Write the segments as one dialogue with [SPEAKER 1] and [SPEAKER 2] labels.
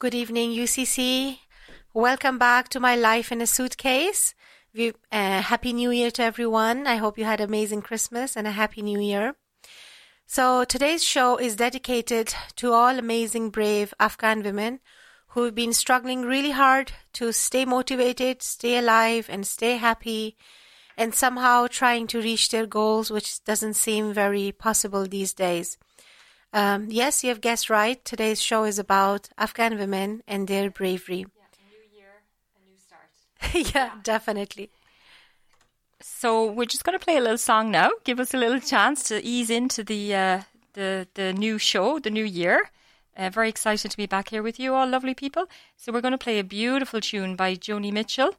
[SPEAKER 1] Good evening, UCC. Welcome back to my life in a suitcase. We, uh, happy New Year to everyone. I hope you had amazing Christmas and a happy New Year. So today's show is dedicated to all amazing, brave Afghan women who've been struggling really hard to stay motivated, stay alive, and stay happy, and somehow trying to reach their goals, which doesn't seem very possible these days. Um, yes, you have guessed right. Today's show is about Afghan women and their bravery.
[SPEAKER 2] Yeah, new year, a new start.
[SPEAKER 1] yeah, definitely.
[SPEAKER 2] So we're just going to play a little song now. Give us a little chance to ease into the uh, the the new show, the new year. Uh, very excited to be back here with you, all lovely people. So we're going to play a beautiful tune by Joni Mitchell.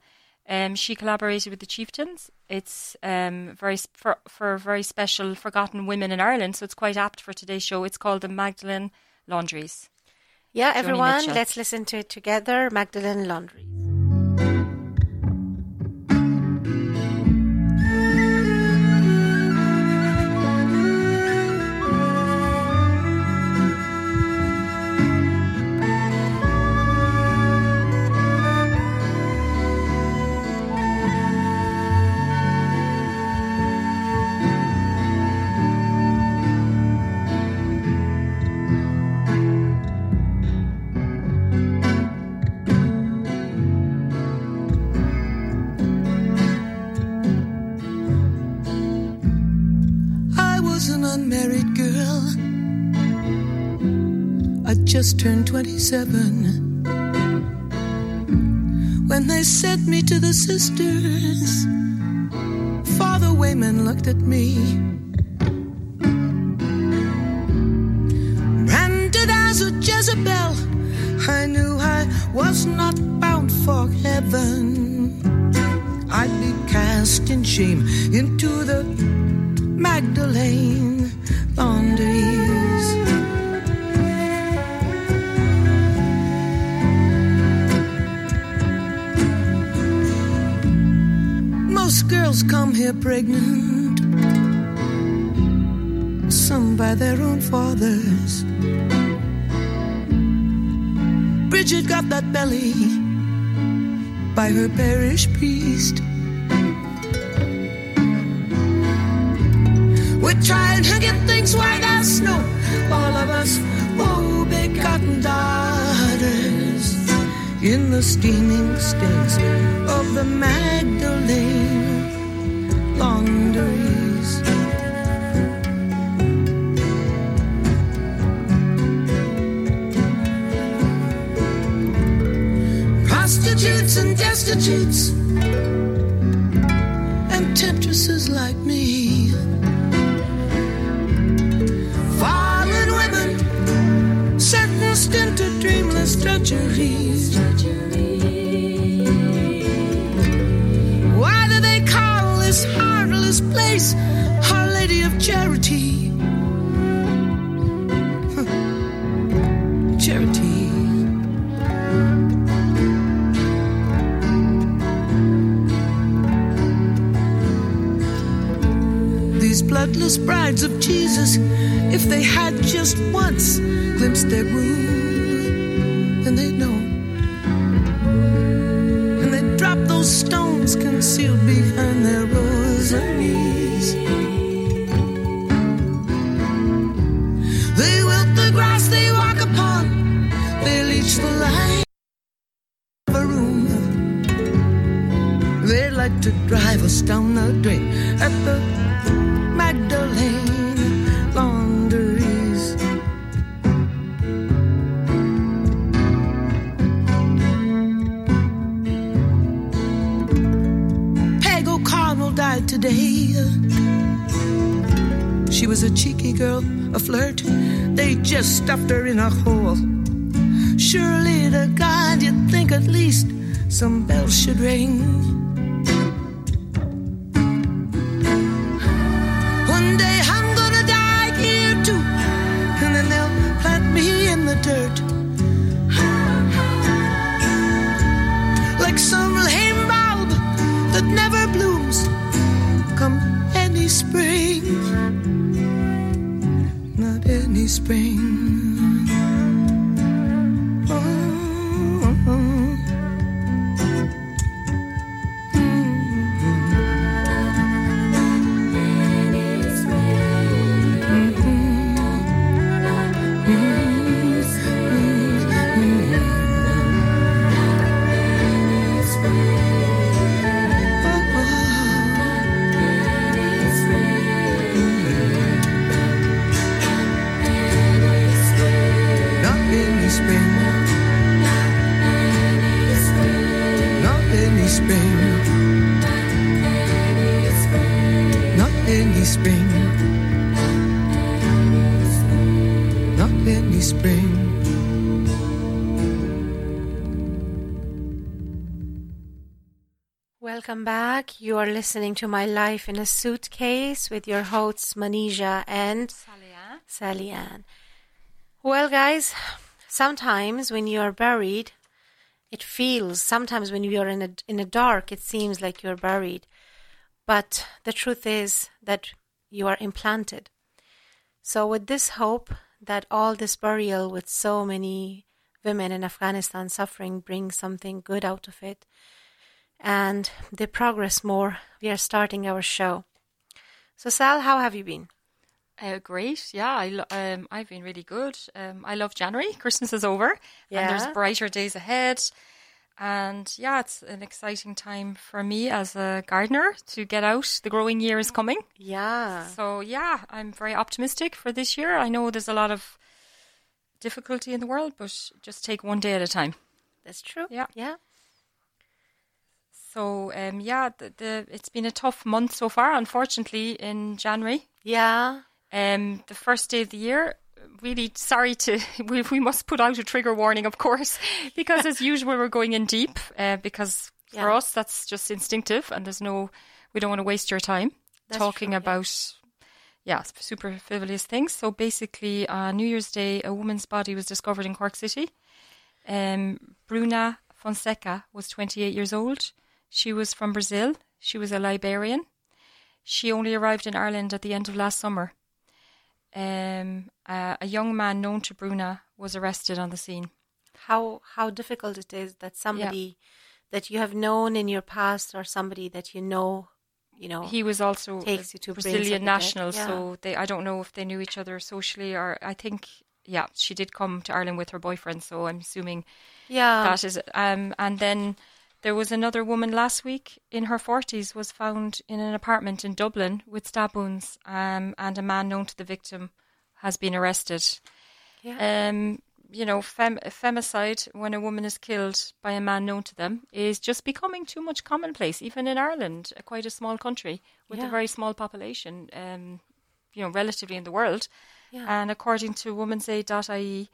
[SPEAKER 2] Um, she collaborated with the Chieftains. It's um, very for, for very special forgotten women in Ireland, so it's quite apt for today's show. It's called the Magdalen Laundries.
[SPEAKER 1] Yeah,
[SPEAKER 2] Joni
[SPEAKER 1] everyone,
[SPEAKER 2] Mitchell.
[SPEAKER 1] let's listen to it together. Magdalene Laundry.
[SPEAKER 3] An unmarried girl. I just turned 27. When they sent me to the sisters, Father Wayman looked at me. Branded as a Jezebel, I knew I was not bound for heaven. I'd be cast in shame into the Magdalene laundries. Most girls come here pregnant, some by their own fathers. Bridget got that belly by her parish priest. Trying to get things white there's snow. All of us, oh, begotten daughters, in the steaming stains of the Magdalene laundries. Prostitutes and destitutes, and temptresses like me. Our Lady of Charity? Charity. These bloodless brides of Jesus, if they had just once glimpsed their groom, then they'd know. And they'd drop those stones concealed behind their rosaries. Down the drain at the Magdalene laundries. Peg O'Connell died today. She was a cheeky girl, a flirt. They just stuffed her in a hole. Surely to God, you'd think at least some bells should ring. Dirt. Like some lame bulb that never blooms come any spring. Not any spring.
[SPEAKER 1] Listening to My Life in a Suitcase with your hosts Manisha and Sally Ann. Well, guys, sometimes when you are buried, it feels. Sometimes when you are in a in a dark, it seems like you're buried. But the truth is that you are implanted. So, with this hope that all this burial with so many women in Afghanistan suffering brings something good out of it, and the progress more, we are starting our show. So, Sal, how have you been?
[SPEAKER 2] Uh, great, yeah. I lo- um, I've been really good. Um, I love January. Christmas is over, and there's brighter days ahead. And yeah, it's an exciting time for me as a gardener to get out. The growing year is coming,
[SPEAKER 1] Yeah.
[SPEAKER 2] so yeah, I'm very optimistic for this year. I know there's a lot of difficulty in the world, but just take one day at a time.
[SPEAKER 1] That's true.
[SPEAKER 2] Yeah.
[SPEAKER 1] Yeah.
[SPEAKER 2] So um, yeah, the, the it's been a tough month so far. Unfortunately, in January,
[SPEAKER 1] Yeah.
[SPEAKER 2] um, the first day of the year. Really sorry to we we must put out a trigger warning, of course, because as usual we're going in deep. Uh, because for us that's just instinctive, and there's no we don't want to waste your time
[SPEAKER 1] That's
[SPEAKER 2] talking
[SPEAKER 1] true, yeah.
[SPEAKER 2] about yeah super frivolous things. So basically, uh, New Year's Day, a woman's body was discovered in Cork City. Um, Bruna Fonseca was 28 years old. She was from Brazil. She was a Liberian. She only arrived in Ireland at the end of last summer. Um, uh, a young man known to Bruna was arrested on the scene.
[SPEAKER 1] How how difficult it is that somebody that you have known in your past or somebody that you know, you know,
[SPEAKER 2] He was also.
[SPEAKER 1] Takes
[SPEAKER 2] a
[SPEAKER 1] you to
[SPEAKER 2] Brazilian national,
[SPEAKER 1] yeah.
[SPEAKER 2] so they I don't know if they knew each other socially or I think yeah, she did come to Ireland with her boyfriend, so I'm assuming
[SPEAKER 1] yeah,
[SPEAKER 2] that is um and then there was another woman last week in her 40s was found in an apartment in Dublin with stab wounds um and a man known to the victim has been arrested.
[SPEAKER 1] yeah,
[SPEAKER 2] Um you know, fem- femicide when a woman is killed by a man known to them is just becoming too much commonplace, even in Ireland, a quite a small country with
[SPEAKER 1] Yeah.
[SPEAKER 2] a very small population, um, you know, relatively in the world.
[SPEAKER 1] Yeah.
[SPEAKER 2] And according to womensaid.ie,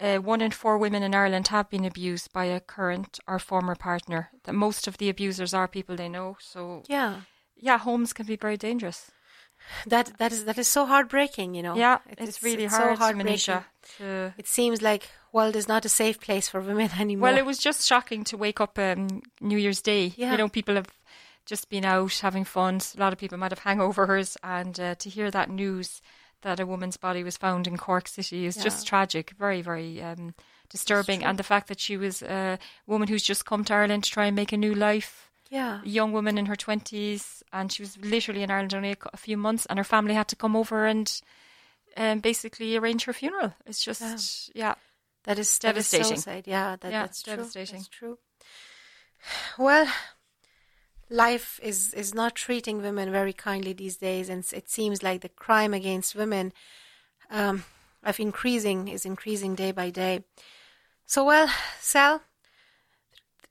[SPEAKER 2] uh, one in four women in Ireland have been abused by a current or former partner. That most of the abusers are people they know. So
[SPEAKER 1] yeah.
[SPEAKER 2] yeah, homes can be very dangerous.
[SPEAKER 1] That that is that is so heartbreaking, you know.
[SPEAKER 2] Yeah,
[SPEAKER 1] It-
[SPEAKER 2] it's, really
[SPEAKER 1] so
[SPEAKER 2] hard,
[SPEAKER 1] heartbreaking.
[SPEAKER 2] Manisha. To
[SPEAKER 1] It seems like world is not a safe place for women anymore.
[SPEAKER 2] Well, it was just shocking to wake up um, New Year's Day.
[SPEAKER 1] Yeah.
[SPEAKER 2] You know, people have just been out having fun. A lot of people might have hangovers, and uh, to hear that news that a woman's body was found in Cork City is just tragic. Very, very um, disturbing. And the fact that she was a woman who's just come to Ireland to try and make a new life.
[SPEAKER 1] yeah,
[SPEAKER 2] A young woman in her twenties, and she was literally in Ireland only a, a few months, and her family had to come over and um, basically arrange her funeral. It's just, yeah.
[SPEAKER 1] that is that is
[SPEAKER 2] devastating.
[SPEAKER 1] sad. Yeah, that,
[SPEAKER 2] Yeah,
[SPEAKER 1] that's true.
[SPEAKER 2] devastating.
[SPEAKER 1] That's true. Well, life is is not treating women very kindly these days, and it seems like the crime against women um, of increasing is increasing day by day. So, well, Sal,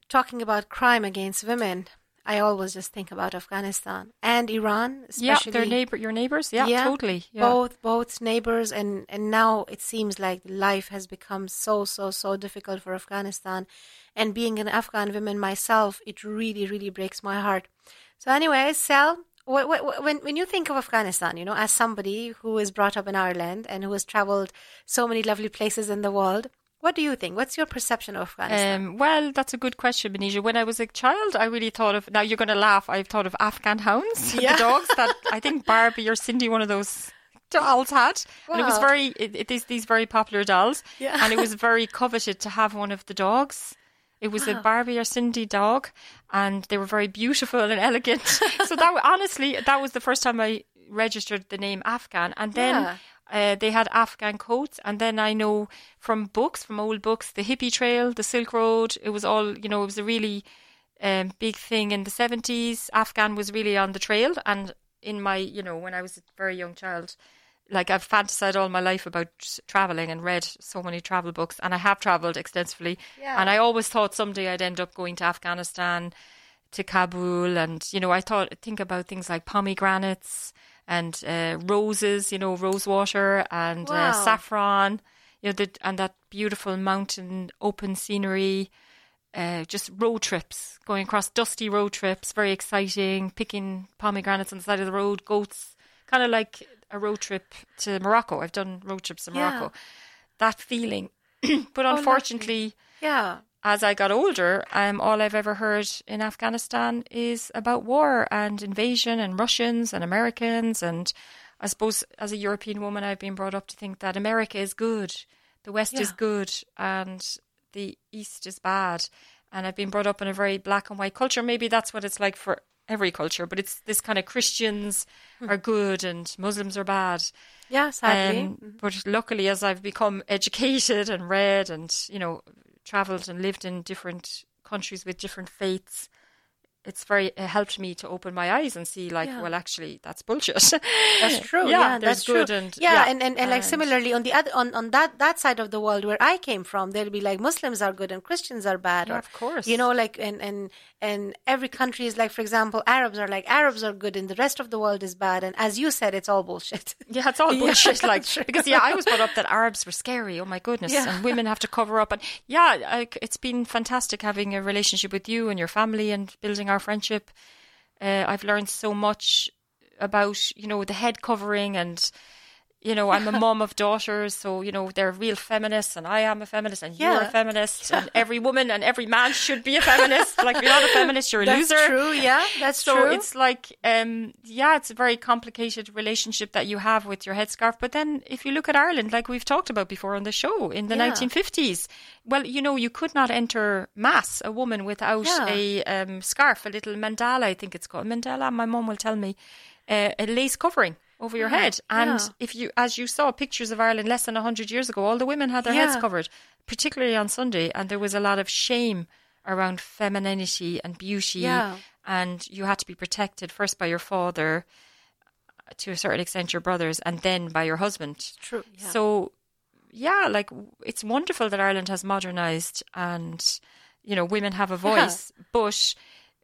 [SPEAKER 1] talking about crime against women, I always just think about Afghanistan and Iran,
[SPEAKER 2] Yeah,
[SPEAKER 1] especially
[SPEAKER 2] their neighbor, your neighbors. Yeah,
[SPEAKER 1] Yeah,
[SPEAKER 2] totally. Yeah.
[SPEAKER 1] both both neighbors and and now it seems like life has become so so so difficult for afghanistan and being an afghan woman myself it really really breaks my heart so anyway sal wh- wh- when when you think of afghanistan you know as somebody who is brought up in ireland and who has traveled so many lovely places in the world what do you think what's your perception of afghanistan
[SPEAKER 2] Um, well, that's a good question, Manisha. When I was a child, I really thought of. Now you're going to laugh. I've thought of Afghan hounds,
[SPEAKER 1] Yeah.
[SPEAKER 2] the dogs that I think Barbie or Cindy, one of those dolls, had, wow. and it was very. It, it is these very popular dolls,
[SPEAKER 1] Yeah.
[SPEAKER 2] and it was very coveted to have one of the dogs. It was a Barbie or Cindy dog, and they were very beautiful and elegant. so that honestly, that was the first time I registered the name Afghan, and then.
[SPEAKER 1] Yeah.
[SPEAKER 2] Uh, they had Afghan coats, and then I know from books, from old books, the hippie trail, the Silk Road. It was all, you know, it was a really um, big thing in the seventies. Afghan was really on the trail, and in my, you know, when I was a very young child, like I've fantasized all my life about traveling and read so many travel books, and I have traveled extensively.
[SPEAKER 1] Yeah.
[SPEAKER 2] And I always thought someday I'd end up going to Afghanistan to Kabul, and you know, I thought think about things like pomegranates and uh, roses, you know, rose water and uh, saffron, you know, the, and that beautiful mountain open scenery. Uh, just road trips, going across dusty road trips, very exciting. Picking pomegranates on the side of the road, goats, kind of like a road trip to Morocco. I've done road trips to
[SPEAKER 1] Yeah.
[SPEAKER 2] Morocco. That feeling, but
[SPEAKER 1] lovely.
[SPEAKER 2] unfortunately,
[SPEAKER 1] Yeah.
[SPEAKER 2] As I got older, um, all I've ever heard in Afghanistan is about war and invasion and Russians and Americans. And I suppose as a European woman, I've been brought up to think that America is good, the West is good, and the East is bad. And I've been brought up in a very black and white culture. Maybe that's what it's like for every culture, but it's this kind of Christians
[SPEAKER 1] Hmm.
[SPEAKER 2] are good and Muslims are bad.
[SPEAKER 1] Yeah, sadly.
[SPEAKER 2] Um, but luckily, as I've become educated and read and, you know, travelled and lived in different countries with different faiths, it's very it helped me to open my eyes and see like
[SPEAKER 1] Yeah.
[SPEAKER 2] well actually that's bullshit
[SPEAKER 1] That's true.
[SPEAKER 2] yeah,
[SPEAKER 1] Yeah, that's
[SPEAKER 2] good
[SPEAKER 1] true.
[SPEAKER 2] and
[SPEAKER 1] yeah, and, and, and like
[SPEAKER 2] and-
[SPEAKER 1] similarly on the other on, on that that side of the world where I came from, they'll be like Muslims are good and Christians are bad.
[SPEAKER 2] Yeah,
[SPEAKER 1] or,
[SPEAKER 2] of course.
[SPEAKER 1] You know, like and and and every country is like, for example, Arabs are like Arabs are good and the rest of the world is bad. And as you said, it's all bullshit.
[SPEAKER 2] Yeah, it's all
[SPEAKER 1] Yeah,
[SPEAKER 2] bullshit. like
[SPEAKER 1] true.
[SPEAKER 2] because yeah, I was brought up that Arabs were scary. Oh my goodness,
[SPEAKER 1] Yeah.
[SPEAKER 2] and women have to cover up. And yeah, I, it's been fantastic having a relationship with you and your family and building our friendship. Uh, I've learned so much about you know the head covering and. You know, I'm a mom of daughters, so you know they're real feminists, and I am a feminist, and you're a feminist, and every woman and every man should be a feminist. like, if you're not a feminist, you're a
[SPEAKER 1] that's
[SPEAKER 2] loser.
[SPEAKER 1] true. Yeah, that's
[SPEAKER 2] So
[SPEAKER 1] true.
[SPEAKER 2] it's like, um, yeah, it's a very complicated relationship that you have with your headscarf. But then, if you look at Ireland, like we've talked about before on the show, in the
[SPEAKER 1] Yeah.
[SPEAKER 2] 1950s, well, you know, you could not enter mass a woman without
[SPEAKER 1] Yeah.
[SPEAKER 2] a um, scarf, a little mantilla, I think it's called mantilla. My mom will tell me, uh, a lace covering over your head. And
[SPEAKER 1] yeah.
[SPEAKER 2] if you, as you saw pictures of Ireland less than hundred years ago, all the women had their heads covered, particularly on Sunday, and there was a lot of shame around femininity and beauty
[SPEAKER 1] Yeah.
[SPEAKER 2] and you had to be protected first by your father, uh, to a certain extent, your brothers, and then by your husband.
[SPEAKER 1] true. Yeah.
[SPEAKER 2] So, yeah, like it's wonderful that Ireland has modernized and you know women have a voice, but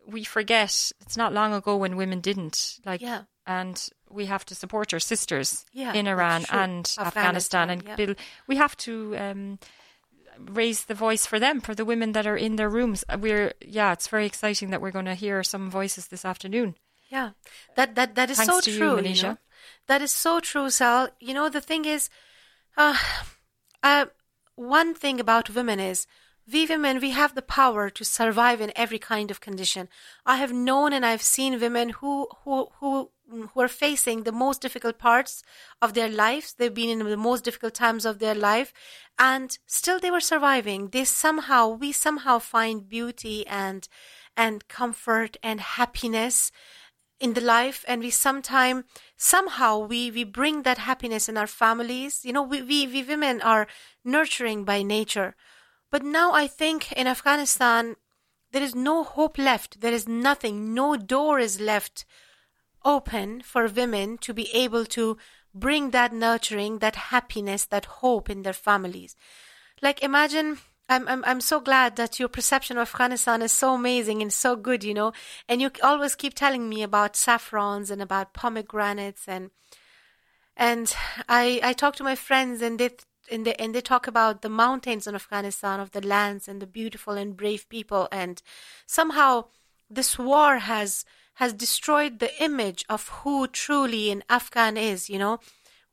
[SPEAKER 2] we forget it's not long ago when women didn't. Like,
[SPEAKER 1] Yeah.
[SPEAKER 2] And we have to support our sisters
[SPEAKER 1] Yeah,
[SPEAKER 2] in Iran and Afghanistan,
[SPEAKER 1] Afghanistan,
[SPEAKER 2] and
[SPEAKER 1] yeah.
[SPEAKER 2] build. We have to. Um, raise the voice for them for the women that are in their rooms we're yeah it's very exciting that we're going to hear some voices this afternoon
[SPEAKER 1] Yeah, that that that is
[SPEAKER 2] Thanks
[SPEAKER 1] so
[SPEAKER 2] to you,
[SPEAKER 1] true. You, know? That is so true, Sal. You know the thing is, uh, uh, one thing about women is we women we have the power to survive in every kind of condition. I have known and I've seen women who who who who are facing the most difficult parts of their lives. They've been in the most difficult times of their life, and still they were surviving. They somehow we somehow find beauty and and comfort and happiness in the life. And we sometime somehow we we bring that happiness in our families. You know we, we we women are nurturing by nature. But now i think in afghanistan there is no hope left. There is nothing. No door is left open for women to be able to bring that nurturing that happiness that hope in their families like imagine I'm, I'm I'm so glad that your perception of Afghanistan is so amazing and so good, you know. And you always keep telling me about saffrons and about pomegranates and and I I talk to my friends and they and they and they talk about the mountains in Afghanistan, of the lands and the beautiful and brave people. And somehow this war has has destroyed the image of who truly an Afghan is. You know,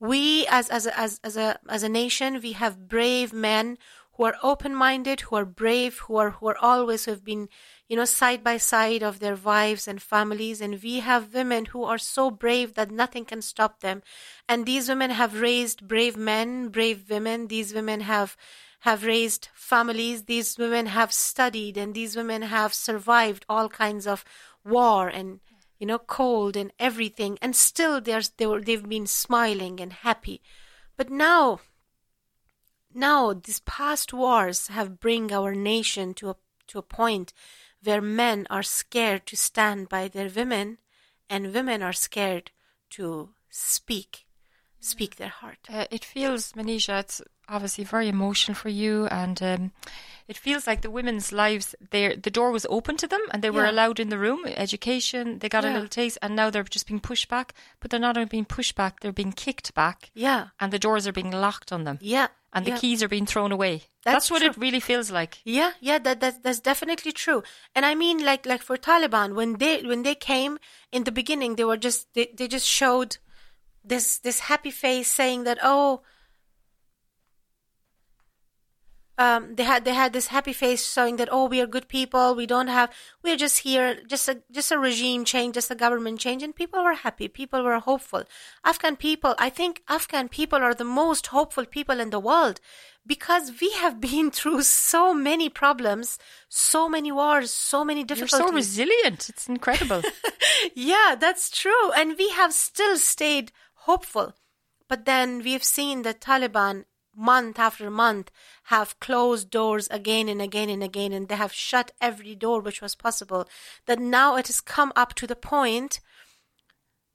[SPEAKER 1] we as as as as a as a nation, we have brave men who are open-minded, who are brave, who are who are always who have been, you know, side by side of their wives and families, and we have women who are so brave that nothing can stop them, and these women have raised brave men, brave women. These women have have raised families. These women have studied, and these women have survived all kinds of war and you know cold and everything, and still they're they were they've been smiling and happy, but now now these past wars have bring our nation to a to a point where men are scared to stand by their women and women are scared to speak speak their heart
[SPEAKER 2] Uh, it feels, Manisha, it's obviously very emotional for you, and um, it feels like the women's lives. There, the door was open to them, and they were
[SPEAKER 1] Yeah.
[SPEAKER 2] allowed in the room. Education, they got a little taste, and now they're just being pushed back. But they're not only being pushed back; they're being kicked back,
[SPEAKER 1] Yeah.
[SPEAKER 2] and the doors are being locked on them,
[SPEAKER 1] Yeah.
[SPEAKER 2] and the
[SPEAKER 1] yeah.
[SPEAKER 2] keys are being thrown away.
[SPEAKER 1] That's
[SPEAKER 2] what
[SPEAKER 1] true.
[SPEAKER 2] it really feels like.
[SPEAKER 1] Yeah, yeah, that, that that's definitely true. And I mean, like like for Taliban, when they when they came in the beginning, they were just they, they just showed this this happy face, saying that oh, um, they had they had this happy face showing that oh we are good people we don't have we're just here just a just a regime change just a government change and people were happy people were hopeful afghan people i think afghan people are the most hopeful people in the world because we have been through so many problems so many wars so many
[SPEAKER 2] You're so resilient. It's incredible.
[SPEAKER 1] yeah, that's true. And we have still stayed hopeful. But then we've seen the Taliban month after month have closed doors again and again and again, and they have shut every door which was possible. That now it has come up to the point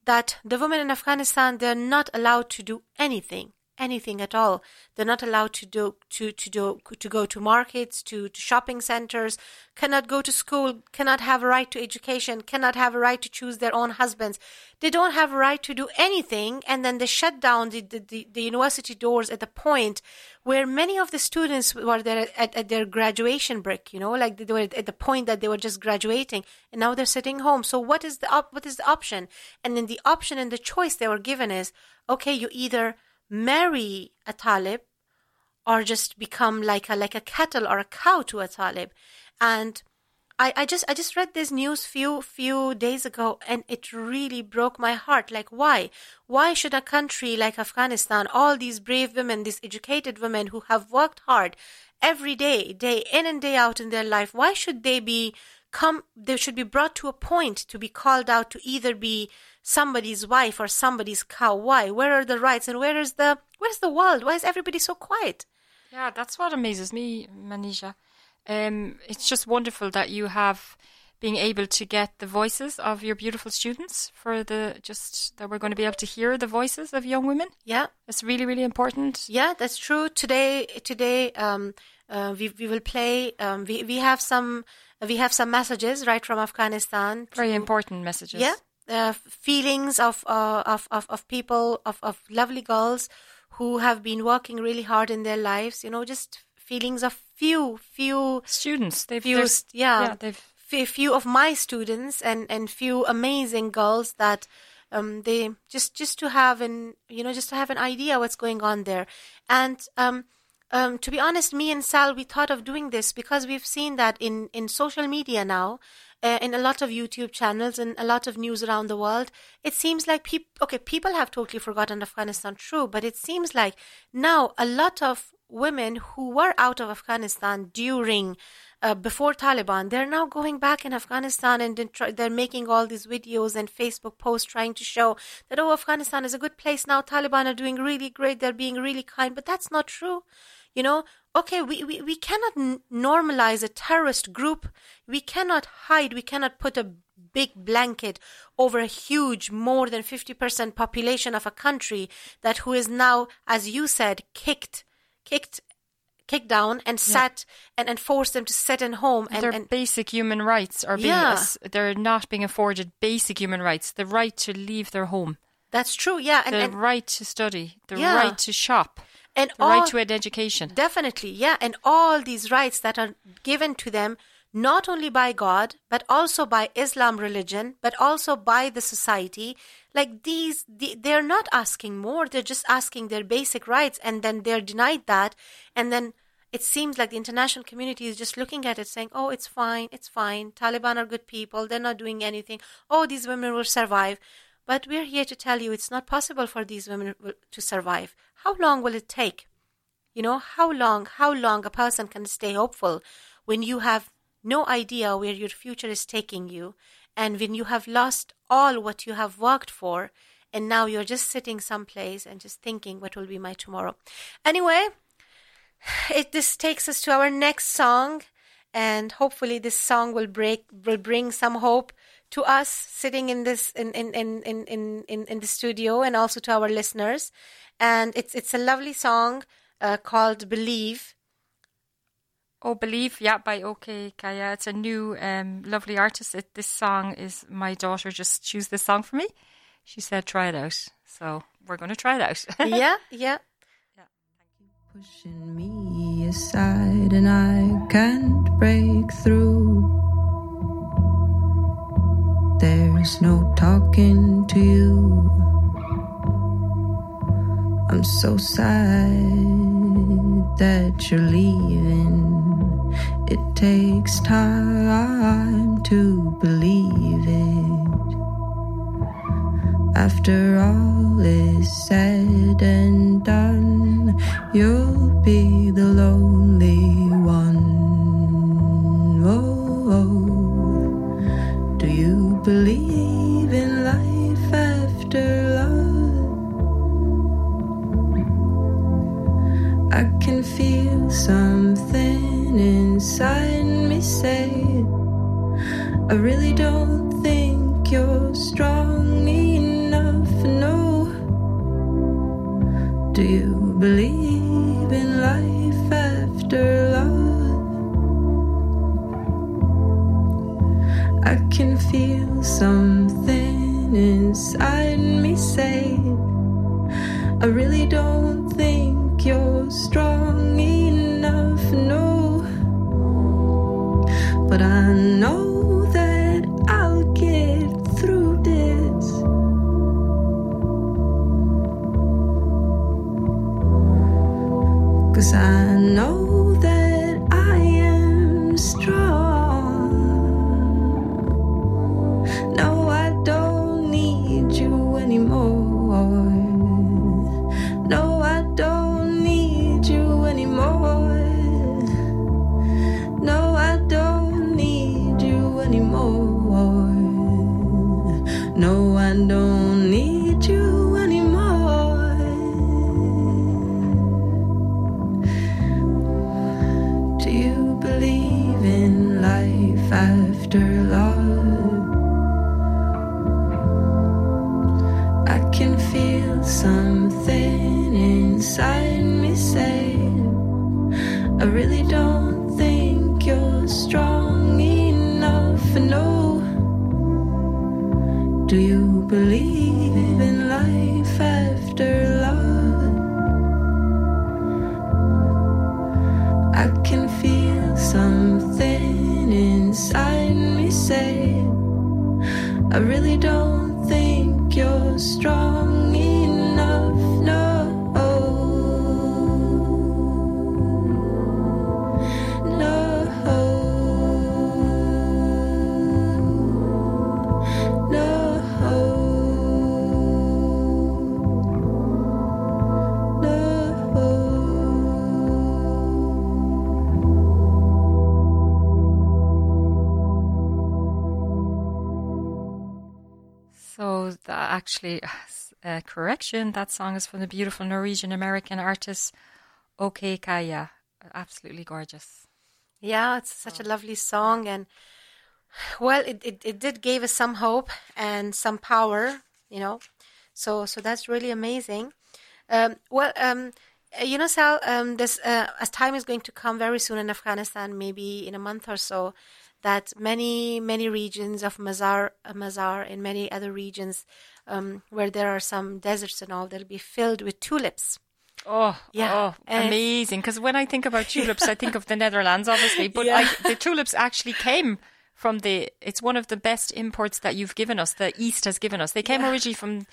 [SPEAKER 1] that the women in Afghanistan they're not allowed to do anything anything at all. They're not allowed to do to to do to go to markets to, to shopping centers cannot go to school cannot have a right to education cannot have a right to choose their own husbands. They don't have a right to do anything and then they shut down the, the, the, the university doors at the point where many of the students were there at, at their graduation break you know like they were at the point that they were just graduating and now they're sitting home. So what is the op- what is the option? And then the option and the choice they were given is okay you either marry a talib or just become like a like a cattle or a cow to a talib and I, I just I just read this news few few days ago and it really broke my heart. Like why? Why should a country like Afghanistan, all these brave women, these educated women who have worked hard every day, day in and day out in their life, why should they be come they should be brought to a point to be called out to either be somebody's wife or somebody's cow? Why? Where are the rights and where is the where's the world? Why is everybody so quiet?
[SPEAKER 2] Yeah, that's what amazes me, Manisha. Um, it's just wonderful that you have being able to get the voices of your beautiful students for the just that we're going to be able to hear the voices of young women.
[SPEAKER 1] Yeah.
[SPEAKER 2] It's really, really important.
[SPEAKER 1] Yeah, that's true. Today, today, um, uh, we we will play. Um, we we have some we have some messages right from Afghanistan.
[SPEAKER 2] Very important messages.
[SPEAKER 1] Yeah, uh, feelings of uh, of of of people of of lovely girls who have been working really hard in their lives. You know, just feelings of few few
[SPEAKER 2] Students, they've
[SPEAKER 1] few yeah,
[SPEAKER 2] yeah, they've
[SPEAKER 1] few of my students and and few amazing girls that um they just just to have an you know just to have an idea what's going on there and um um, to be honest, me and Sal, we thought of doing this because we've seen that in, in social media now, uh, in a lot of YouTube channels and a lot of news around the world. It seems like people, okay, people have totally forgotten Afghanistan, true, but it seems like now a lot of women who were out of Afghanistan during uh, before Taliban, they're now going back in Afghanistan and they're making all these videos and Facebook posts trying to show that oh Afghanistan is a good place now. Taliban are doing really great. They're being really kind, but that's not true. You know, okay, we, we, we cannot n- normalize a terrorist group. We cannot hide. We cannot put a big blanket over a huge, more than 50% population of a country that who is now, as you said, kicked, kicked, kicked down and sat and, and forced them to sit in home and,
[SPEAKER 2] their
[SPEAKER 1] and
[SPEAKER 2] basic human rights are being
[SPEAKER 1] Yeah.
[SPEAKER 2] they're not being afforded basic human rights the right to leave their home
[SPEAKER 1] that's true. Yeah. And,
[SPEAKER 2] the
[SPEAKER 1] and,
[SPEAKER 2] right to study the
[SPEAKER 1] Yeah.
[SPEAKER 2] right to shop
[SPEAKER 1] and
[SPEAKER 2] the
[SPEAKER 1] all,
[SPEAKER 2] right to an education
[SPEAKER 1] Definitely, yeah. And all these rights that are given to them, not only by God, but also by Islam religion, but also by the society. Like these, the, they're not asking more. They're just asking their basic rights, and then they're denied that. And then it seems like the international community is just looking at it saying, oh, it's fine, it's fine. Taliban are good people. They're not doing anything. Oh, these women will survive. But we're here to tell you it's not possible for these women to survive. How long will it take? You know, how long, how long a person can stay hopeful when you have no idea where your future is taking you and when you have lost all what you have worked for and now you're just sitting someplace and just thinking what will be my tomorrow. Anyway, it this takes us to our next song and hopefully this song will break will bring some hope to us sitting in this in in in in in, in, in the studio and also to our listeners and it's it's a lovely song uh, called believe
[SPEAKER 2] Oh, Believe, yeah, by Okay Kaya. It's a new, um, lovely artist. It, this song is my daughter just choose this song for me. She said, try it out. So we're going to try it out.
[SPEAKER 1] Yeah, yeah, yeah.
[SPEAKER 4] pushing me aside and I can't break through. There's no talking to you. I'm so sad that you're leaving. It takes time to believe it. After all is said and done, you'll be the lonely one. Believe in life after love? I can feel something inside me say, I really don't think you're strong enough. No. Do you believe in life after I can feel something inside me say, I really don't think you're strong enough.
[SPEAKER 2] Actually, uh, correction, that song is from the beautiful Norwegian American artist Okay Kaya. Absolutely gorgeous.
[SPEAKER 1] Yeah, it's such a lovely song, and well, it, it, it did give us some hope and some power, you know. So so that's really amazing. Um, well, um, uh, you know, Sal, um, this uh, as time is going to come very soon in Afghanistan, maybe in a month or so, that many many regions of Mazar uh, Mazar and many other regions um, where there are some deserts and all, they'll be filled with tulips.
[SPEAKER 2] Oh,
[SPEAKER 1] Yeah,
[SPEAKER 2] oh, amazing! Because when I think about tulips, I think of the Netherlands, obviously, but
[SPEAKER 1] Yeah.
[SPEAKER 2] I, the tulips actually came from the. It's one of the best imports that you've given us. The East has given us. They came
[SPEAKER 1] Yeah.
[SPEAKER 2] originally from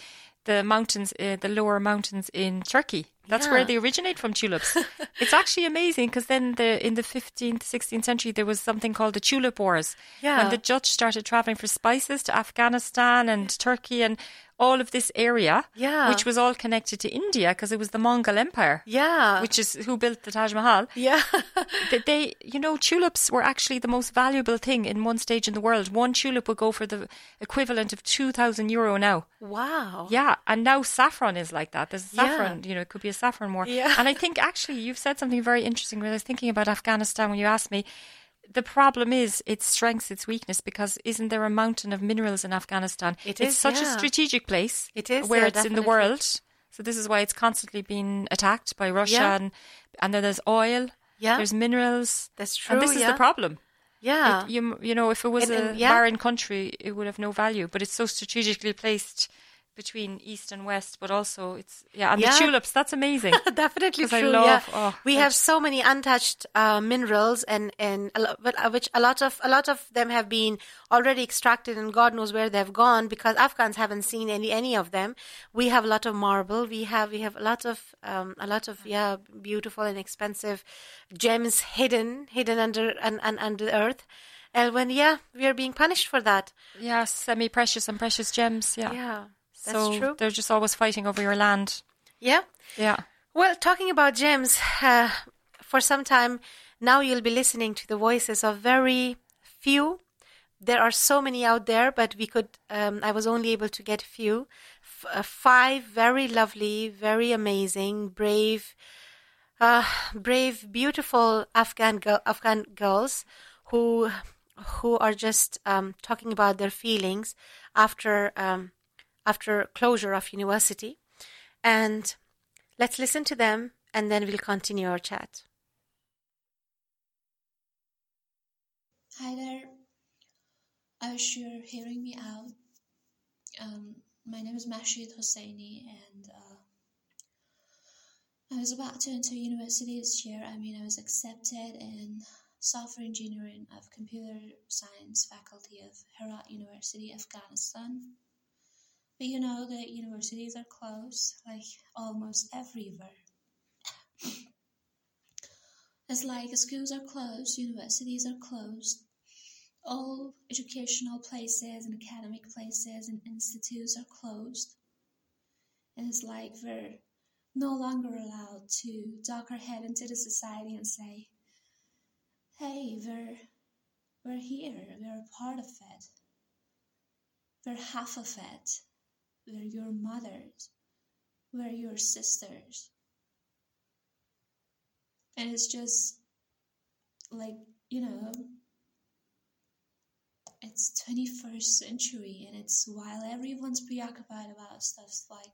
[SPEAKER 2] the mountains, uh, the lower mountains in Turkey. That's where they originate from tulips. it's actually amazing because then the in the 15th, 16th century there was something called the tulip wars.
[SPEAKER 1] Yeah.
[SPEAKER 2] When the Dutch started traveling for spices to Afghanistan and Turkey and all of this area,
[SPEAKER 1] Yeah.
[SPEAKER 2] which was all connected to India because it was the Mongol Empire,
[SPEAKER 1] Yeah,
[SPEAKER 2] which is who built the Taj Mahal.
[SPEAKER 1] yeah,
[SPEAKER 2] That they, you know, tulips were actually the most valuable thing in one stage in the world. One tulip would go for the equivalent of 2,000 euro now.
[SPEAKER 1] wow.
[SPEAKER 2] Yeah, and now saffron is like that. There's
[SPEAKER 1] Yeah.
[SPEAKER 2] saffron, you know, it could be a saffron war.
[SPEAKER 1] Yeah.
[SPEAKER 2] And I think actually you've said something very interesting when I was thinking about Afghanistan when you asked me. The problem is its strengths, its weakness, because isn't there a mountain of minerals in Afghanistan?
[SPEAKER 1] It
[SPEAKER 2] it's
[SPEAKER 1] is,
[SPEAKER 2] such a strategic place.
[SPEAKER 1] It is,
[SPEAKER 2] where
[SPEAKER 1] yeah,
[SPEAKER 2] it's in the world. So this is why it's constantly being attacked by Russia
[SPEAKER 1] Yeah.
[SPEAKER 2] and and then there's oil.
[SPEAKER 1] Yeah.
[SPEAKER 2] There's minerals.
[SPEAKER 1] That's true.
[SPEAKER 2] And this is the problem.
[SPEAKER 1] Yeah.
[SPEAKER 2] It- you you know, if it was
[SPEAKER 1] And-
[SPEAKER 2] a
[SPEAKER 1] and- yeah.
[SPEAKER 2] barren country, it would have no value. But it's so strategically placed between east and west. But also, it's yeah, and
[SPEAKER 1] Yeah.
[SPEAKER 2] the tulips. That's amazing.
[SPEAKER 1] Definitely true.
[SPEAKER 2] love-
[SPEAKER 1] yeah,
[SPEAKER 2] oh,
[SPEAKER 1] we
[SPEAKER 2] God.
[SPEAKER 1] have so many untouched uh, minerals, and and a but uh, which a lot of a lot of them have been already extracted, and God knows where they've gone because Afghans haven't seen any any of them. We have a lot of marble. We have we have a lot of um, a lot of yeah beautiful and expensive gems hidden hidden under and, and under the earth. And when yeah, we are being punished for that.
[SPEAKER 2] yeah, semi-precious and precious gems. Yeah.
[SPEAKER 1] Yeah, that's
[SPEAKER 2] so
[SPEAKER 1] true.
[SPEAKER 2] they're just always fighting over your land.
[SPEAKER 1] Yeah.
[SPEAKER 2] Yeah.
[SPEAKER 1] Well, talking about gems, uh, for some time now you'll be listening to the voices of very few. There are so many out there, but we could. Um, I was only able to get a few. F- uh, five very lovely, very amazing, brave, uh, brave, beautiful Afghan girl, Afghan girls who who are just um, talking about their feelings after um, after closure of university, and let's listen to them, and then we'll continue our chat.
[SPEAKER 5] Hi there. I wish you're hearing me out. Um, my name is Mashid Hosseini, and uh, I was about to enter university this year. I mean, I was accepted in software engineering of computer science faculty of Herat University, Afghanistan. But you know, the universities are closed, like almost everywhere. It's like schools are closed, universities are closed, all educational places and academic places and institutes are closed. And it's like we're no longer allowed to duck our head into the society and say, hey, we're, we're here, we're a part of it, we're half of it, we're your mothers, we're your sisters. And it's just like, you know, it's 21st century and it's while everyone's preoccupied about stuff like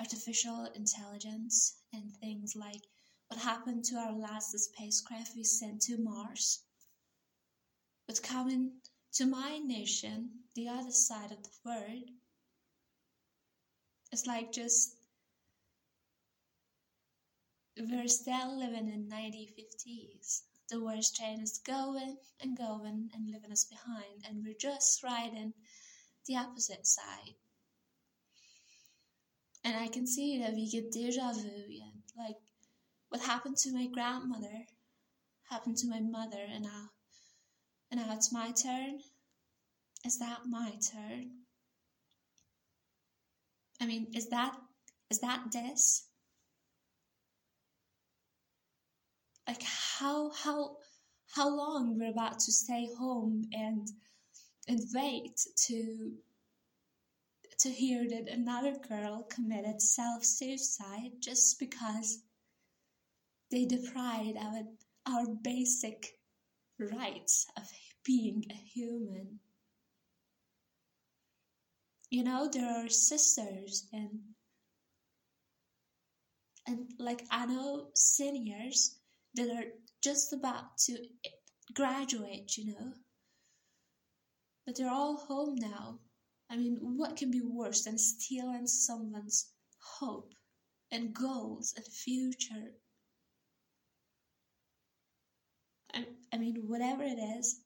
[SPEAKER 5] artificial intelligence and things like what happened to our last spacecraft we sent to Mars. But coming to my nation, the other side of the world, it's like just we're still living in 1950s. The worst train is going and going and leaving us behind, and we're just riding the opposite side. And I can see that we get deja vu, and like what happened to my grandmother happened to my mother, and now, and now it's my turn. Is that my turn? I mean, is that is that this? like how how how long we're about to stay home and and wait to to hear that another girl committed self-suicide just because they deprived our our basic rights of being a human you know there are sisters and and like i know seniors that are just about to graduate, you know. But they're all home now. I mean, what can be worse than stealing someone's hope and goals and future? I, I mean, whatever it is,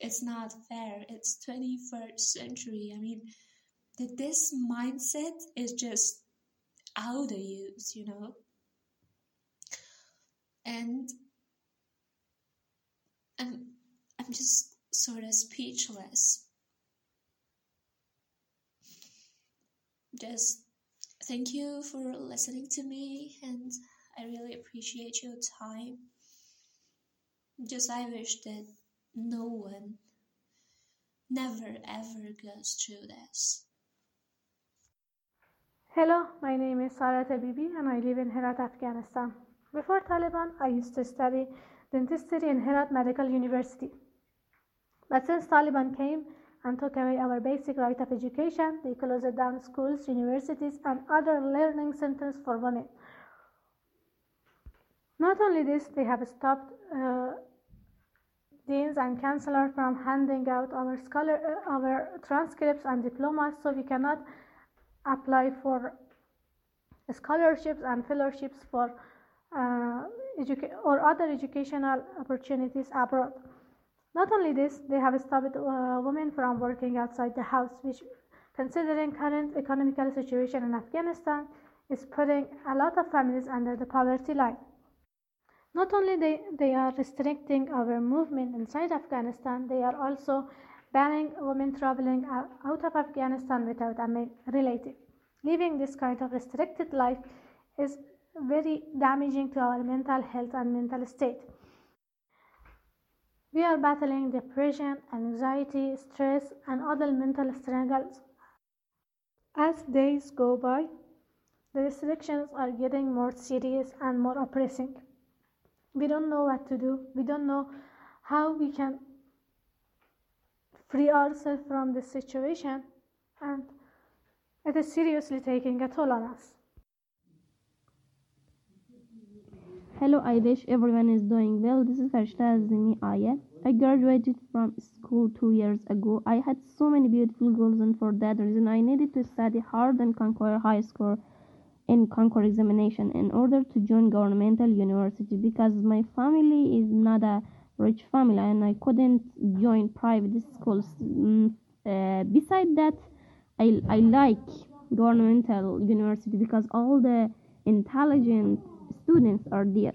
[SPEAKER 5] it's not fair. It's 21st century. I mean, that this mindset is just out of use, you know and I'm I'm just sort of speechless. Just thank you for listening to me, and I really appreciate your time. Just I wish that no one never ever goes through this.
[SPEAKER 6] Hello, my name is Sarah Tabibi and I live in Herat, Afghanistan. Before Taliban, I used to study dentistry in Herat Medical University. But since Taliban came and took away our basic right of education, they closed down schools, universities, and other learning centers for women. Not only this, they have stopped uh, deans and counselors from handing out our scholar, uh, our transcripts and diplomas, so we cannot apply for scholarships and fellowships for uh, educa- or other educational opportunities abroad. Not only this, they have stopped uh, women from working outside the house, which, considering current economical situation in Afghanistan, is putting a lot of families under the poverty line. Not only they, they are restricting our movement inside Afghanistan, they are also banning women traveling out of Afghanistan without a relative. Living this kind of restricted life is very damaging to our mental health and mental state. We are battling depression, anxiety, stress, and other mental struggles. As days go by, the restrictions are getting more serious and more oppressing we don't know what to do we don't know how we can free ourselves from this situation and it is seriously taking a toll on us
[SPEAKER 7] Hello, I wish everyone is doing well. This is Farshta Azimi. I graduated from school two years ago. I had so many beautiful goals, and for that reason, I needed to study hard and conquer high score in Concord examination in order to join governmental university because my family is not a rich family and I couldn't join private schools. Mm, uh, beside that, I, I like governmental university because all the intelligent students are there.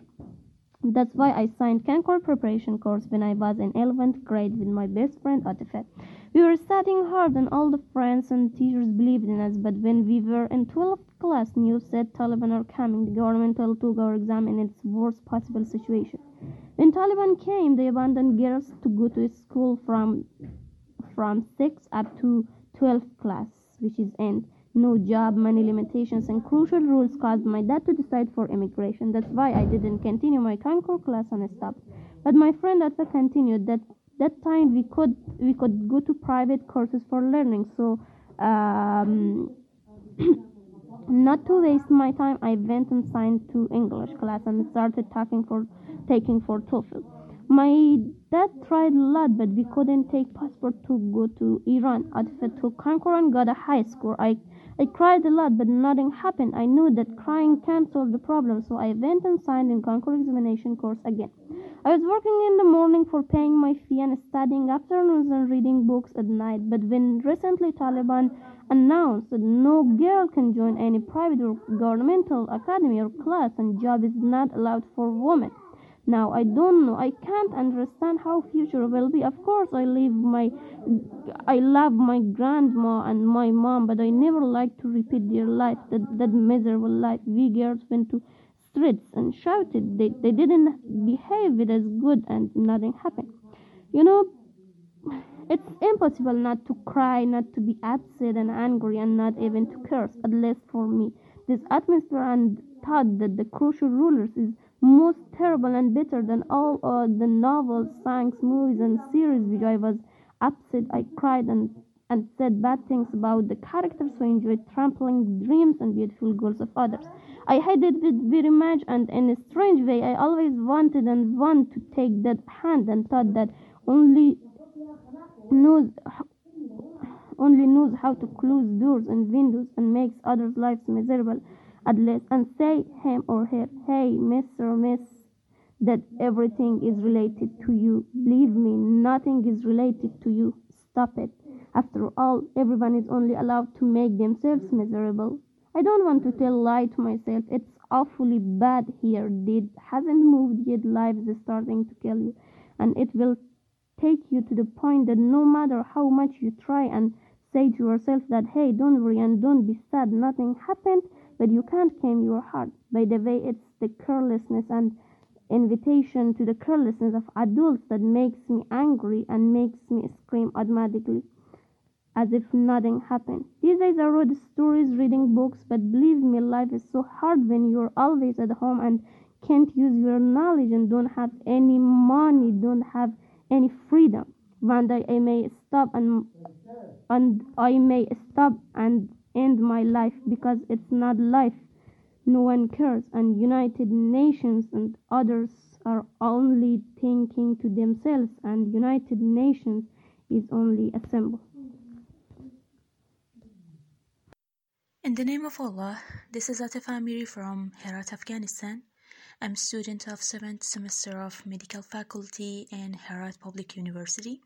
[SPEAKER 7] That's why I signed Concord preparation course when I was in 11th grade with my best friend Atifat. We were studying hard and all the friends and teachers believed in us, but when we were in 12th class, news said Taliban are coming. The government took our exam in its worst possible situation. When Taliban came, they abandoned girls to go to school from from 6 up to 12th class, which is end. No job, money limitations, and crucial rules caused my dad to decide for immigration. That's why I didn't continue my Concord class and stopped. But my friend Atfa continued. That that time we could we could go to private courses for learning. So um, not to waste my time, I went and signed to English class and started talking for taking for TOEFL. My dad tried a lot, but we couldn't take passport to go to Iran. Atfa to and got a high score. I I cried a lot, but nothing happened. I knew that crying can't solve the problem, so I went and signed in Concord examination course again. I was working in the morning for paying my fee and studying afternoons and reading books at night. But when recently Taliban announced that no girl can join any private or governmental academy or class and job is not allowed for women. Now I don't know. I can't understand how future will be. Of course, I live my, I love my grandma and my mom, but I never like to repeat their life. That that miserable life. We girls went to streets and shouted. They they didn't behave with as good, and nothing happened. You know, it's impossible not to cry, not to be upset and angry, and not even to curse. At least for me, this atmosphere and thought that the crucial rulers is most terrible and bitter than all uh, the novels, songs, movies, and series which I was upset. I cried and and said bad things about the characters who enjoyed trampling dreams and beautiful goals of others. I hated it very much, and in a strange way, I always wanted and want to take that hand and thought that only knows only knows how to close doors and windows and makes others' lives miserable least and say him or her, hey, Mr. or Miss, that everything is related to you. Believe me, nothing is related to you. Stop it. After all, everyone is only allowed to make themselves miserable. I don't want to tell lie to myself. It's awfully bad here. It hasn't moved yet. Life is starting to kill you, and it will take you to the point that no matter how much you try and say to yourself that hey, don't worry and don't be sad, nothing happened but you can't tame your heart. By the way, it's the carelessness and invitation to the carelessness of adults that makes me angry and makes me scream automatically as if nothing happened. These days I wrote stories, reading books, but believe me, life is so hard when you're always at home and can't use your knowledge and don't have any money, don't have any freedom. One day I may stop and and I may stop and end my life because it's not life no one cares, and United Nations and others are only thinking to themselves, and United Nations is only a symbol.
[SPEAKER 8] In the name of Allah, this is Atif Amiri from Herat, Afghanistan. I'm student of 7th semester of medical faculty in Herat Public University.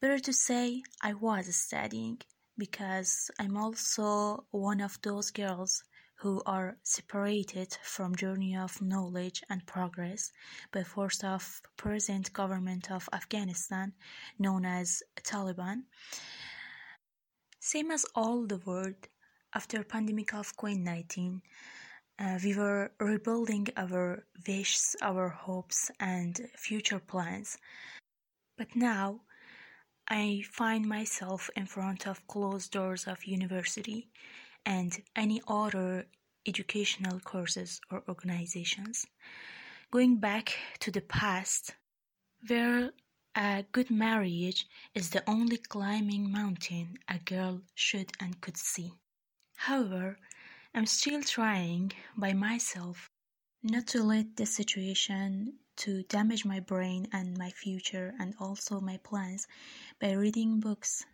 [SPEAKER 8] Better to say I was studying because I'm also one of those girls who are separated from journey of knowledge and progress by force of present government of Afghanistan known as Taliban. Same as all the world, after pandemic of COVID-19, uh, we were rebuilding our wishes, our hopes and future plans. But now I find myself in front of closed doors of university and any other educational courses or organizations. Going back to the past, where a good marriage is the only climbing mountain a girl should and could see. However, I'm still trying by myself not to let the situation to damage my brain and my future and also my plans by reading books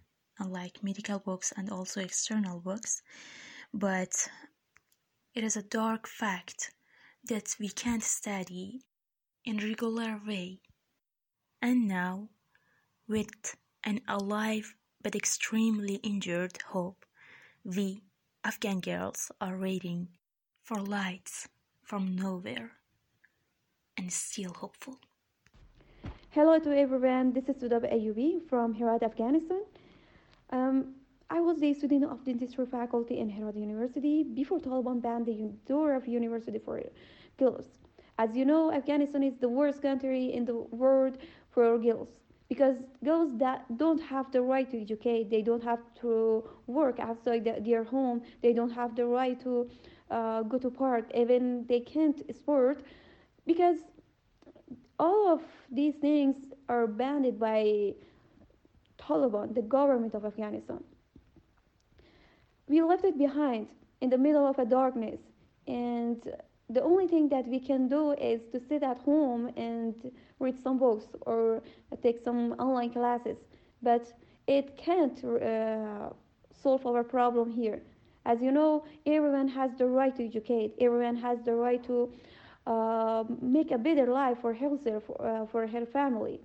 [SPEAKER 8] uh, like medical books and also external books. But it is a dark fact that we can't study in regular way. And now with an alive but extremely injured hope we afghan girls are waiting for lights from nowhere and still hopeful
[SPEAKER 9] Hello to everyone, this is Sudab Ayubi from Herat, Afghanistan. Um, I was a student of dentistry faculty in Herat University before Taliban banned the door of university for girls. As you know, Afghanistan is the worst country in the world for girls because girls that don't have the right to educate, they don't have to work outside their home, they don't have the right to uh, go to park, even they can't sport because all of these things are banned by Taliban, the government of Afghanistan. We left it behind in the middle of a darkness, and the only thing that we can do is to sit at home and read some books or take some online classes. But it can't uh, solve our problem here. As you know, everyone has the right to educate. Everyone has the right to make a better life for herself, uh, for her family.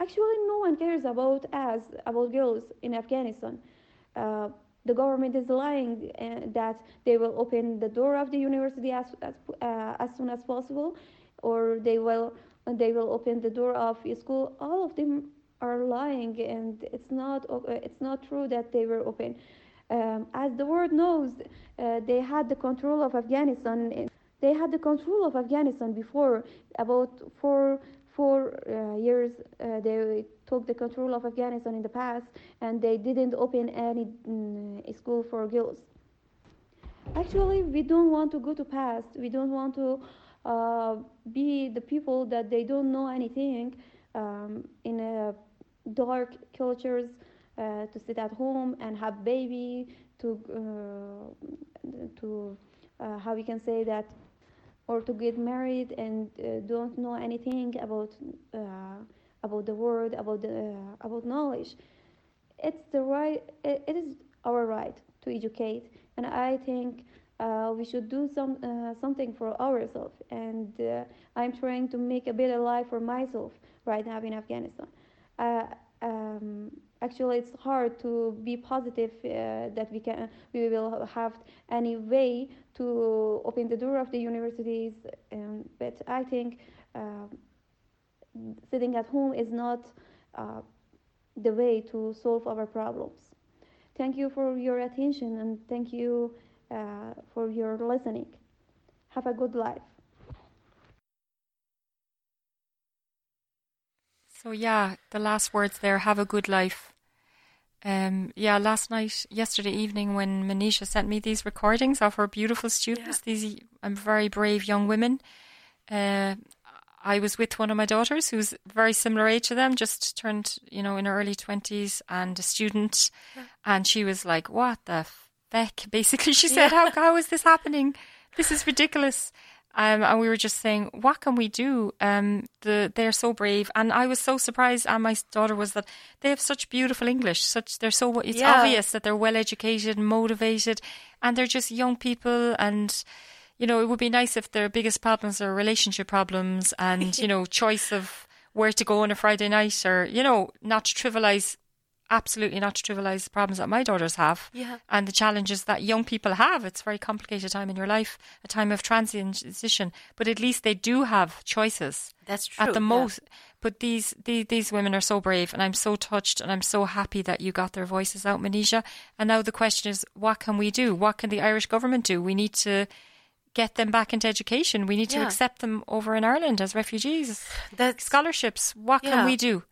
[SPEAKER 9] Actually, no one cares about us, about girls in Afghanistan. Uh, the government is lying uh, that they will open the door of the university as as, uh, as soon as possible, or they will they will open the door of school. All of them are lying, and it's not uh, it's not true that they were open. Um, as the world knows, uh, they had the control of Afghanistan they had the control of Afghanistan before about four four uh, years. Uh, they took the control of Afghanistan in the past, and they didn't open any mm, school for girls. Actually, we don't want to go to past. We don't want to uh, be the people that they don't know anything um, in a dark cultures uh, to sit at home and have baby to uh, to uh, how we can say that or to get married and uh, don't know anything about uh, about the world about the uh, about knowledge. It's the right it, is our right to educate and i think uh, we should do some uh, something for ourselves. And uh, i'm trying to make a better life for myself right now in afghanistan. Um, actually it's hard to be positive uh, that we can we will have any way to open the door of the universities um, but i think uh, sitting at home is not uh, the way to solve our problems thank you for your attention and thank you uh, for your listening have a good life
[SPEAKER 2] So yeah, the last words there. Have a good life. Um, yeah, last night, yesterday evening, when Manisha sent me these recordings of her beautiful students, these um, very brave young women, uh, I was with one of my daughters who's very similar age to them, just turned, you know, in her early twenties, and a student, and she was like, "What the Beck, basically. She said, how, how is this happening? This is ridiculous. Um, and we were just saying, what can we do? Um, the, they're so brave. And I was so surprised, and my daughter was that they have such beautiful English. Such They're so, it's
[SPEAKER 1] Yeah.
[SPEAKER 2] obvious that they're well educated, and motivated, and they're just young people. And, you know, it would be nice if their biggest problems are relationship problems and, you know, choice of where to go on a Friday night or, you know, not to trivialize, absolutely not to trivialize the problems that my daughters have
[SPEAKER 1] Yeah.
[SPEAKER 2] and the challenges that young people have. It's a very complicated time in your life, a time of transition, but at least they do have choices
[SPEAKER 1] That's true.
[SPEAKER 2] at the
[SPEAKER 1] yeah.
[SPEAKER 2] most. But these, these these women are so brave, and I'm so touched, and I'm so happy that you got their voices out, Manisha. And now the question is, what can we do? What can the Irish government do? We need to get them back into education. We need to accept them over in Ireland as refugees.
[SPEAKER 1] That's
[SPEAKER 2] Scholarships. What
[SPEAKER 1] Yeah.
[SPEAKER 2] can we do?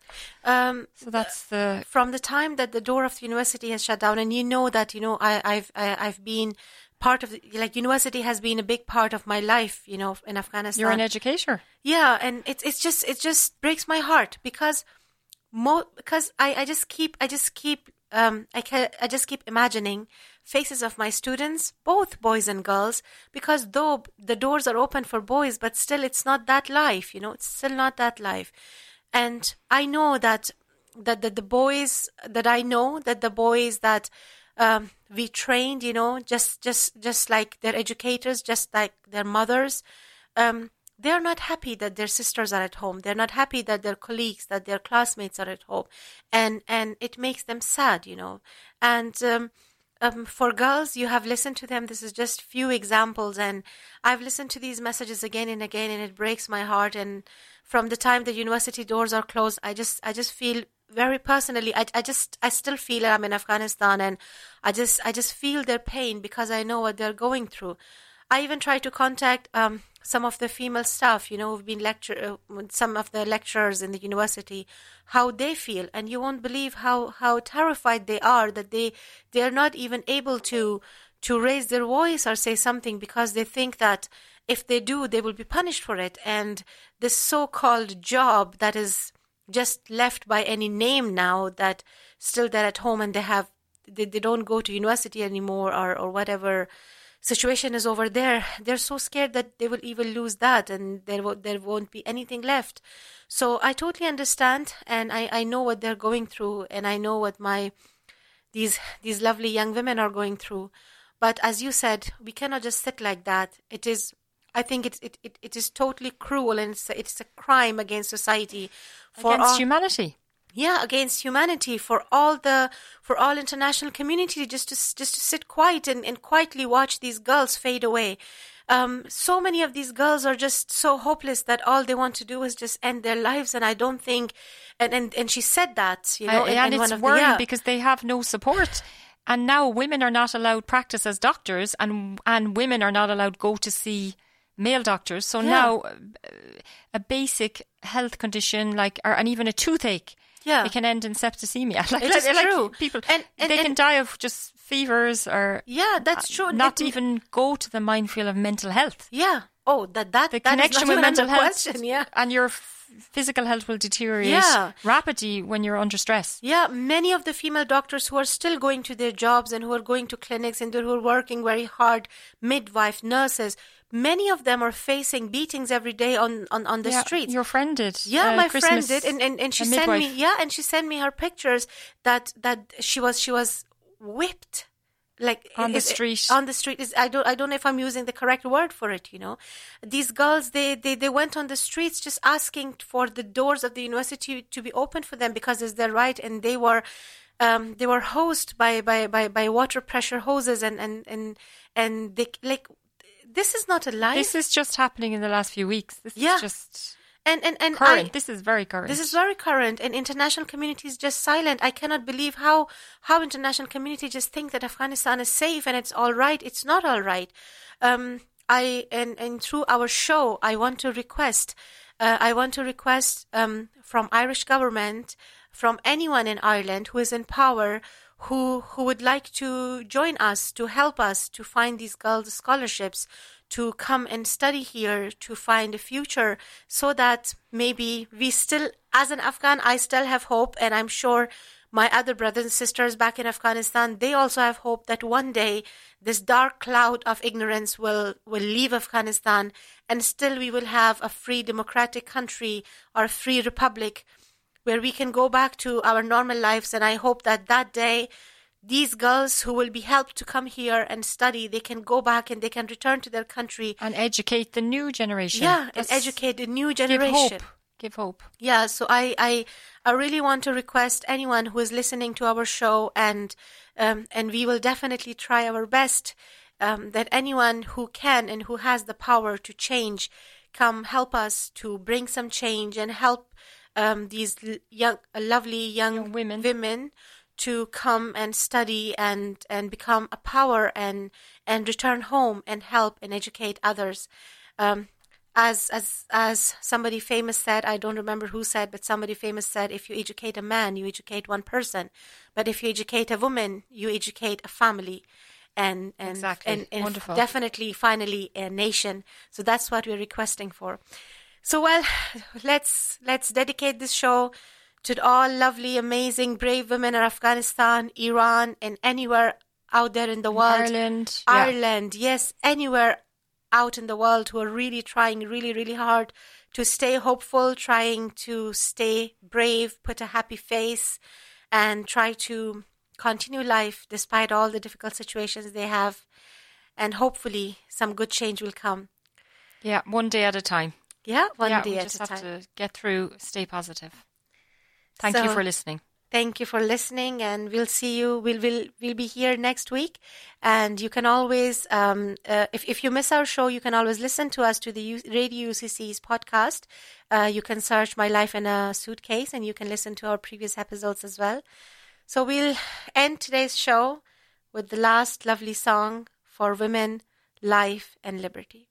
[SPEAKER 1] um,
[SPEAKER 2] So that's the
[SPEAKER 1] from the time that the door of the university has shut down, and you know that you know I, I've I, I've been part of the, like university has been a big part of my life. You know, in Afghanistan.
[SPEAKER 2] you're an educator.
[SPEAKER 1] Yeah, and it's it's just it just breaks my heart because mo because I, I just keep I just keep um I can I just keep imagining faces of my students, both boys and girls, because though the doors are open for boys, but still it's not that life, you know, it's still not that life. And I know that that, that the boys that I know that the boys that um, we trained, you know, just just just like their educators, just like their mothers, um, they're not happy that their sisters are at home. They're not happy that their colleagues, that their classmates are at home, and and it makes them sad, you know. And um, um, for girls, you have listened to them. This is just few examples, and I've listened to these messages again and again, and it breaks my heart. And from the time the university doors are closed, I just I just feel very personally. I I just I still feel I'm in Afghanistan, and I just I just feel their pain because I know what they're going through. I even try to contact um, some of the female staff, you know, who've been lecture, uh, some of the lecturers in the university, how they feel, and you won't believe how how terrified they are that they they are not even able to to raise their voice or say something because they think that if they do, they will be punished for it, and this so-called job that is just left by any name now that still they're at home and they have they, they don't go to university anymore or or whatever situation is over there they're so scared that they will even lose that and there there won't be anything left. So i totally understand and i i know what they're going through and i know what my these these lovely young women are going through. But as you said we cannot just sit like that. It is i think it's it, it, it is totally cruel and it's a, it's a crime against society. For
[SPEAKER 2] against
[SPEAKER 1] all,
[SPEAKER 2] humanity.
[SPEAKER 1] Yeah against humanity for all the for all international community just to just to sit quiet and, and quietly watch these girls fade away um, so many of these girls are just so hopeless that all they want to do is just end their lives and i don't think and and, and she said that you know
[SPEAKER 2] Uh,
[SPEAKER 1] in,
[SPEAKER 2] and
[SPEAKER 1] in
[SPEAKER 2] it's
[SPEAKER 1] one of
[SPEAKER 2] worrying
[SPEAKER 1] the, yeah.
[SPEAKER 2] because they have no support. And now women are not allowed practice as doctors, and and women are not allowed go to see male doctors. So
[SPEAKER 1] Yeah.
[SPEAKER 2] now, uh, a basic health condition like, or, and even a toothache,
[SPEAKER 1] Yeah.
[SPEAKER 2] it can end in septicemia. Like,
[SPEAKER 1] It is
[SPEAKER 2] like
[SPEAKER 1] true.
[SPEAKER 2] People,
[SPEAKER 1] And- and-
[SPEAKER 2] they can die of just fevers or
[SPEAKER 1] yeah that's uh, true
[SPEAKER 2] not
[SPEAKER 1] It-
[SPEAKER 2] even go to the minefield of mental health.
[SPEAKER 1] yeah oh that that
[SPEAKER 2] The
[SPEAKER 1] that
[SPEAKER 2] connection with mental health
[SPEAKER 1] question, yeah
[SPEAKER 2] and your physical health will deteriorate
[SPEAKER 1] Yeah.
[SPEAKER 2] rapidly when you're under stress.
[SPEAKER 1] Yeah, many of the female doctors who are still going to their jobs and who are going to clinics and who are working very hard, midwife, nurses, many of them are facing beatings every day on, on, on the
[SPEAKER 2] Yeah,
[SPEAKER 1] streets.
[SPEAKER 2] Your friend did.
[SPEAKER 1] Yeah,
[SPEAKER 2] uh,
[SPEAKER 1] my friend did, and, and, and she sent me. Yeah, and she sent me her pictures that that she was she was whipped, like
[SPEAKER 2] On the
[SPEAKER 1] is-
[SPEAKER 2] street.
[SPEAKER 1] On the street is I don't I don't know if I'm using the correct word for it. You know, these girls they they they went on the streets just asking for the doors of the university to be open for them because it's their right, and they were. Um, they were hosed by, by, by, by water pressure hoses and, and, and, and they like this is not a lie.
[SPEAKER 2] This is just happening in the last few weeks. This
[SPEAKER 1] Yeah.
[SPEAKER 2] is just
[SPEAKER 1] and and and
[SPEAKER 2] current.
[SPEAKER 1] I,
[SPEAKER 2] this is very current.
[SPEAKER 1] This is very current, and international community is just silent. I cannot believe how how international community just think that Afghanistan is safe and it's all right. It's not all right. Um, I and and through our show, I want to request. Uh, I want to request um, from Irish government, from anyone in Ireland who is in power, who who would like to join us to help us to find these girls scholarships to come and study here to find a future so that maybe we still as an afghan i still have hope and i'm sure my other brothers and sisters back in Afghanistan, they also have hope that one day this dark cloud of ignorance will, will leave Afghanistan and still we will have a free democratic country or a free republic where we can go back to our normal lives. And I hope that that day, these girls who will be helped to come here and study, they can go back and they can return to their country.
[SPEAKER 2] And educate the new generation.
[SPEAKER 1] Yeah,
[SPEAKER 2] That's-
[SPEAKER 1] and educate the new generation.
[SPEAKER 2] Give hope. Give hope.
[SPEAKER 1] Yeah, so I, I, I really want to request anyone who is listening to our show, and um, and we will definitely try our best um, that anyone who can and who has the power to change, come help us to bring some change and help um, these young, uh, lovely young,
[SPEAKER 2] Young women.
[SPEAKER 1] women to come and study and and become a power and and return home and help and educate others. Um, as as as somebody famous said, I don't remember who said, but somebody famous said, if you educate a man, you educate one person, but if you educate a woman, you educate a family, and and
[SPEAKER 2] Exactly.
[SPEAKER 1] and, and definitely finally a nation. So that's what we're requesting for. So well, let's let's dedicate this show to all lovely, amazing, brave women in Afghanistan, Iran, and anywhere out there in the world.
[SPEAKER 2] Ireland. yeah.
[SPEAKER 1] Ireland, yes, anywhere out in the world who are really trying really, really hard to stay hopeful, trying to stay brave, put a happy face, and try to continue life despite all the difficult situations they have. And hopefully, some good change will come.
[SPEAKER 2] Yeah, one day at a time.
[SPEAKER 1] Yeah, one
[SPEAKER 2] yeah,
[SPEAKER 1] day
[SPEAKER 2] we
[SPEAKER 1] at
[SPEAKER 2] just
[SPEAKER 1] a
[SPEAKER 2] have
[SPEAKER 1] time.
[SPEAKER 2] to get through, stay positive. Thank you for listening.
[SPEAKER 1] Thank you for listening, and we'll see you. We'll we'll we'll be here next week, and you can always, um, uh, if if you miss our show, you can always listen to us to the U- Radio UCC's podcast. Uh, you can search "My Life in a Suitcase," and you can listen to our previous episodes as well. So we'll end today's show with the last lovely song for women, life, and liberty.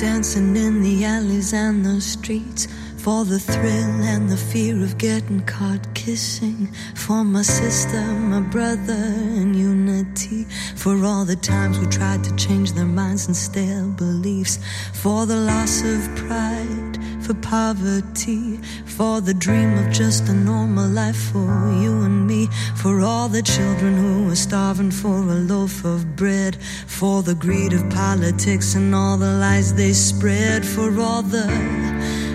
[SPEAKER 4] Dancing in the alleys and the streets. For the thrill and the fear of getting caught kissing. For my sister, my brother, and unity. For all the times we tried to change their minds and stale beliefs. For the loss of pride, for poverty. For the dream of just a normal life for you and me. For all the children who are starving for a loaf of bread. For the greed of politics and all the lies they spread. For all the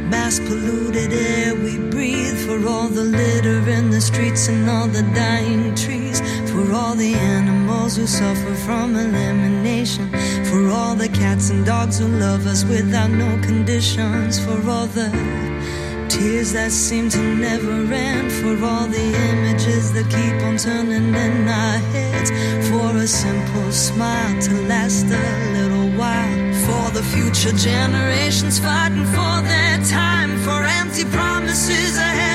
[SPEAKER 4] mass polluted air we breathe. For all the litter in the streets and all the dying trees. For all the animals who suffer from elimination. For all the cats and dogs who love us without no conditions. For all the Tears that seem to never end for all the images that keep on turning in our heads. For a simple smile to last a little while. For the future generations fighting for their time. For empty promises of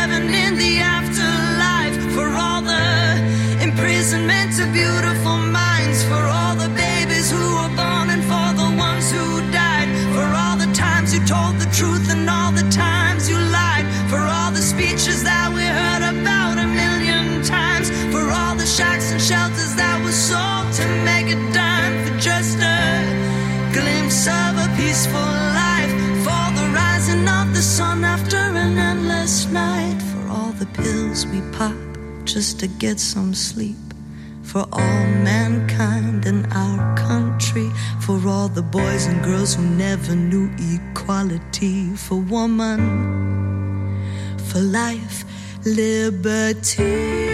[SPEAKER 4] just to get some sleep for all mankind in our country, for all the boys and girls who never knew equality, for woman, for life, liberty.